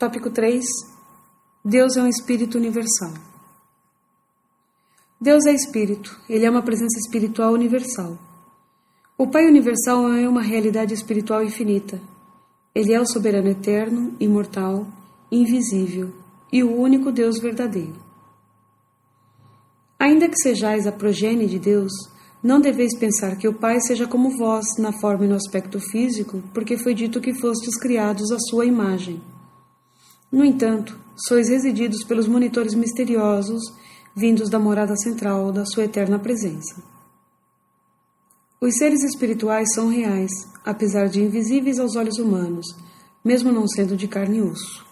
Tópico 3 Deus é um espírito universal. Deus é espírito, ele é uma presença espiritual universal. O Pai universal é uma realidade espiritual infinita. Ele é o soberano eterno, imortal, invisível e o único Deus verdadeiro. Ainda que sejais a progenie de Deus, não deveis pensar que o Pai seja como vós na forma e no aspecto físico, porque foi dito que fostes criados à sua imagem. No entanto, sois resididos pelos monitores misteriosos, vindos da morada central da sua eterna presença. Os seres espirituais são reais, apesar de invisíveis aos olhos humanos, mesmo não sendo de carne e osso.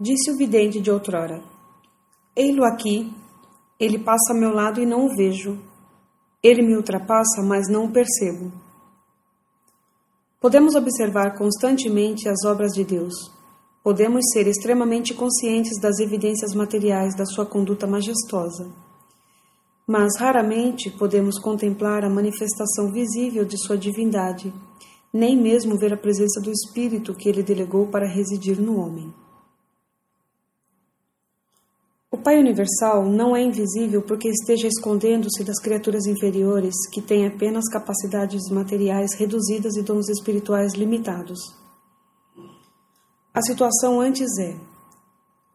Disse o vidente de outrora: Ei-lo aqui, ele passa a meu lado e não o vejo. Ele me ultrapassa, mas não o percebo. Podemos observar constantemente as obras de Deus Podemos ser extremamente conscientes das evidências materiais da sua conduta majestosa, mas raramente podemos contemplar a manifestação visível de sua divindade, nem mesmo ver a presença do Espírito que ele delegou para residir no homem. O Pai Universal não é invisível porque esteja escondendo-se das criaturas inferiores que têm apenas capacidades materiais reduzidas e dons espirituais limitados. A situação antes é: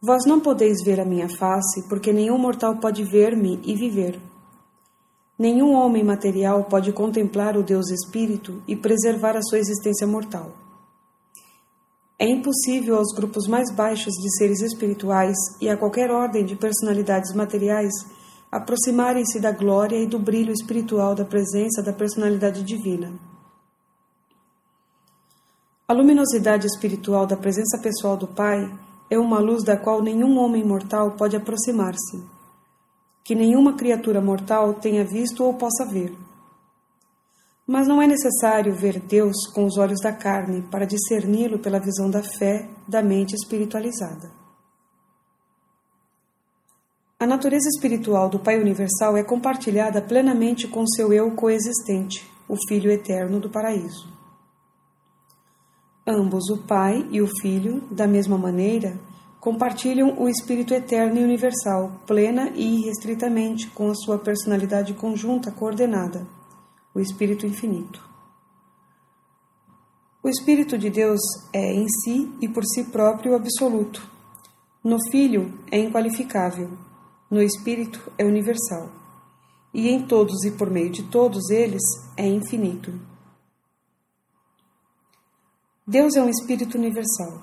Vós não podeis ver a minha face, porque nenhum mortal pode ver-me e viver. Nenhum homem material pode contemplar o Deus Espírito e preservar a sua existência mortal. É impossível aos grupos mais baixos de seres espirituais e a qualquer ordem de personalidades materiais aproximarem-se da glória e do brilho espiritual da presença da personalidade divina. A luminosidade espiritual da presença pessoal do Pai é uma luz da qual nenhum homem mortal pode aproximar-se, que nenhuma criatura mortal tenha visto ou possa ver. Mas não é necessário ver Deus com os olhos da carne para discerni-lo pela visão da fé da mente espiritualizada. A natureza espiritual do Pai Universal é compartilhada plenamente com seu eu coexistente, o Filho Eterno do Paraíso. Ambos, o Pai e o Filho, da mesma maneira, compartilham o Espírito eterno e universal, plena e irrestritamente, com a sua personalidade conjunta coordenada, o Espírito infinito. O Espírito de Deus é em si e por si próprio absoluto. No Filho é inqualificável, no Espírito é universal. E em todos e por meio de todos eles é infinito. Deus é um espírito universal.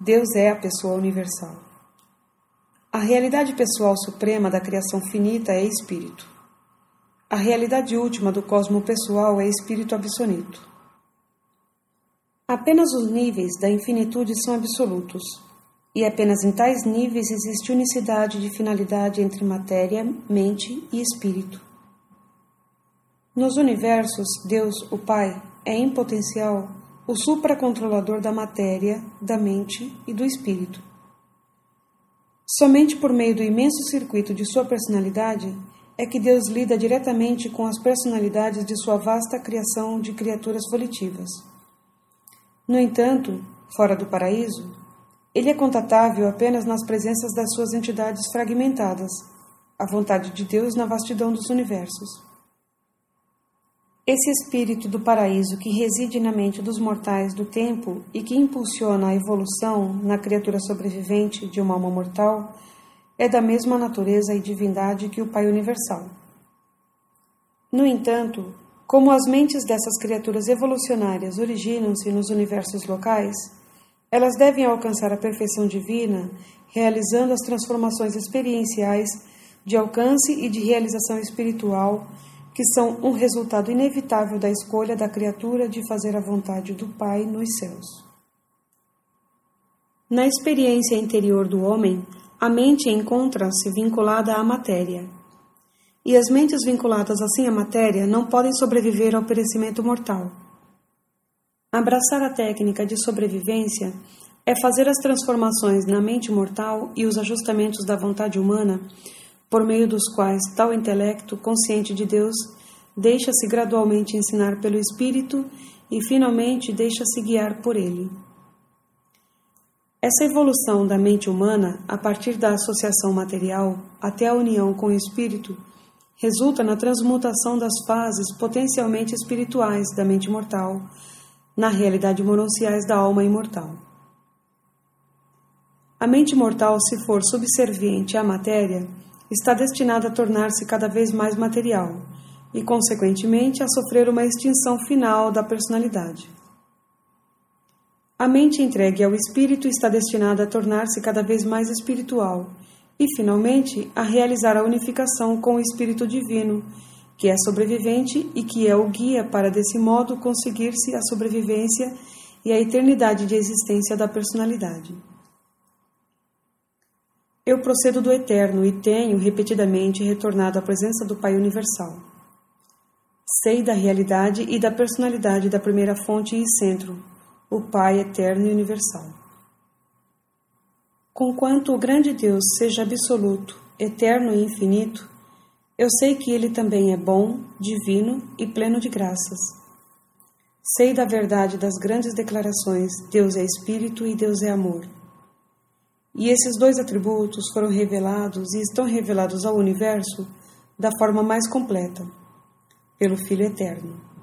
Deus é a pessoa universal. A realidade pessoal suprema da criação finita é espírito. A realidade última do cosmo pessoal é espírito absoluto. Apenas os níveis da infinitude são absolutos, e apenas em tais níveis existe unicidade de finalidade entre matéria, mente e espírito. Nos universos, Deus, o Pai, é em potencial o supracontrolador da matéria, da mente e do espírito. Somente por meio do imenso circuito de sua personalidade é que Deus lida diretamente com as personalidades de sua vasta criação de criaturas volitivas. No entanto, fora do paraíso, ele é contatável apenas nas presenças das suas entidades fragmentadas, a vontade de Deus na vastidão dos universos. Esse espírito do paraíso que reside na mente dos mortais do tempo e que impulsiona a evolução na criatura sobrevivente de uma alma mortal é da mesma natureza e divindade que o Pai Universal. No entanto, como as mentes dessas criaturas evolucionárias originam-se nos universos locais, elas devem alcançar a perfeição divina realizando as transformações experienciais de alcance e de realização espiritual que são um resultado inevitável da escolha da criatura de fazer a vontade do Pai nos céus. Na experiência interior do homem, a mente encontra-se vinculada à matéria. E as mentes vinculadas assim à matéria não podem sobreviver ao perecimento mortal. Abraçar a técnica de sobrevivência é fazer as transformações na mente mortal e os ajustamentos da vontade humana por meio dos quais tal intelecto consciente de Deus deixa-se gradualmente ensinar pelo Espírito e finalmente deixa-se guiar por ele. Essa evolução da mente humana, a partir da associação material até a união com o espírito, resulta na transmutação das fases potencialmente espirituais da mente mortal na realidade mononciais da alma imortal. A mente mortal, se for subserviente à matéria, está destinada a tornar-se cada vez mais material e, consequentemente, a sofrer uma extinção final da personalidade. A mente entregue ao espírito está destinada a tornar-se cada vez mais espiritual e, finalmente, a realizar a unificação com o espírito divino, que é sobrevivente e que é o guia para, desse modo, conseguir-se a sobrevivência e a eternidade de existência da personalidade. Eu procedo do eterno e tenho repetidamente retornado à presença do Pai Universal. Sei da realidade e da personalidade da primeira fonte e centro, o Pai eterno e universal. Conquanto o grande Deus seja absoluto, eterno e infinito, eu sei que ele também é bom, divino e pleno de graças. Sei da verdade das grandes declarações: Deus é Espírito e Deus é amor. E esses dois atributos foram revelados e estão revelados ao universo da forma mais completa, pelo Filho Eterno.